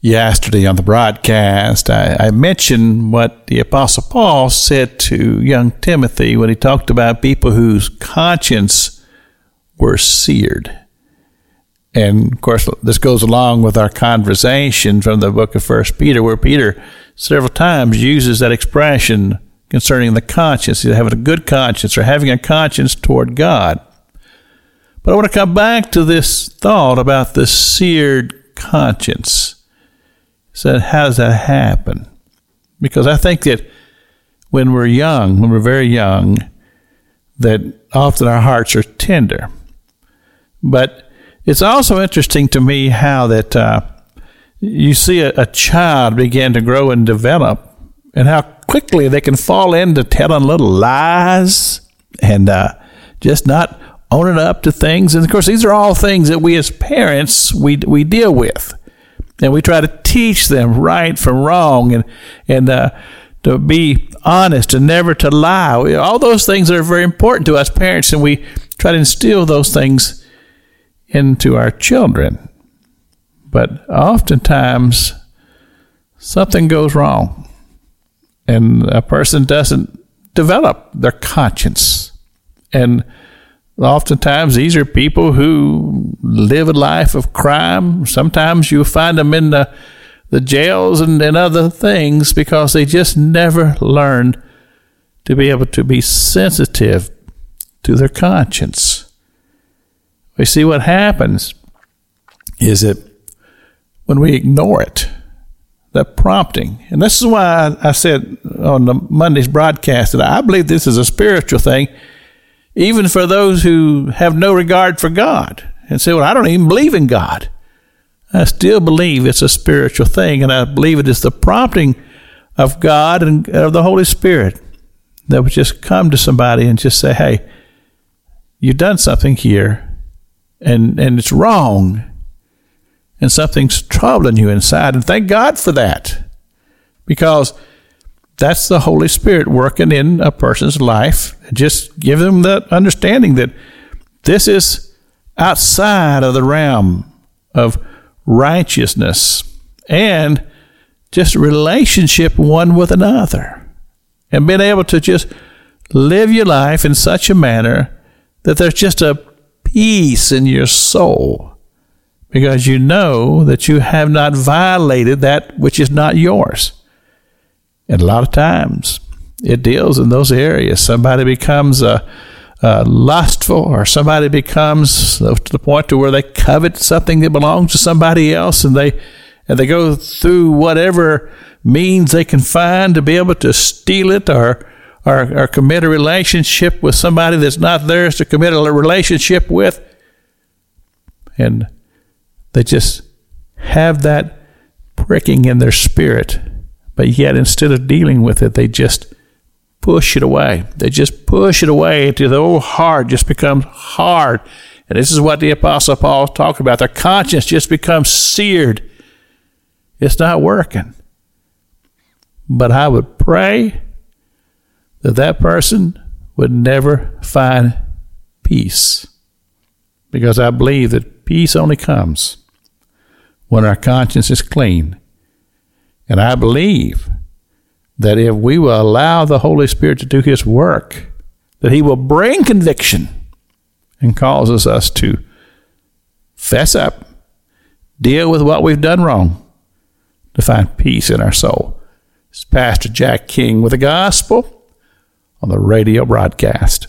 Yesterday on the broadcast, I, I, mentioned what the Apostle Paul said to young Timothy when he talked about people whose conscience were seared. And of course, this goes along with our conversation from the book of First Peter, where Peter several times uses that expression concerning the conscience, either having a good conscience or having a conscience toward God. But I want to come back to this thought about the seared conscience said, How does that happen? Because I think that when we're young, when we're very young, that often our hearts are tender. But it's also interesting to me how that uh, you see a, a, child begin to grow and develop, and how quickly they can fall into telling little lies and uh, just not owning up to things. And of course, these are all things that we as parents we we deal with and we try to teach them right from wrong and and uh, to be honest and never to lie. All those things are very important to us parents, and we try to instill those things into our children. But oftentimes, something goes wrong, and a person doesn't develop their conscience, and Oftentimes, these are people who live a life of crime. Sometimes you find them in the, the jails and, and other things because they just never learned to be able to be sensitive to their conscience. We see what happens is that when we ignore it, that prompting, and this is why I, I said on the Monday's broadcast that I believe this is a spiritual thing even for those who have no regard for God and say, Well, I don't even believe in God. I still believe it's a spiritual thing, and I believe it is the prompting of God and of the Holy Spirit that would just come to somebody and just say, Hey, you've done something here, and, and it's wrong, and something's troubling you inside. And thank God for that. Because that's the Holy Spirit working in a person's life. Just give them that understanding that this is outside of the realm of righteousness and just relationship one with another. And being able to just live your life in such a manner that there's just a peace in your soul because you know that you have not violated that which is not yours. And a lot of times it deals in those areas. Somebody becomes uh, uh, lustful or somebody becomes to the point to where they covet something that belongs to somebody else and they and they go through whatever means they can find to be able to steal it or or, or commit a relationship with somebody that's not theirs to commit a relationship with and they just have that pricking in their spirit but yet, instead of dealing with it, they just push it away. They just push it away until the whole heart just becomes hard. And this is what the Apostle Paul talked about. Their conscience just becomes seared. It's not working. But I would pray that that person would never find peace. Because I believe that peace only comes when our conscience is clean and I believe that if we will allow the Holy Spirit to do His work, that He will bring conviction and causes us to fess up, deal with what we've done wrong, to find peace in our soul. It's Pastor Jack King with the gospel on the radio broadcast.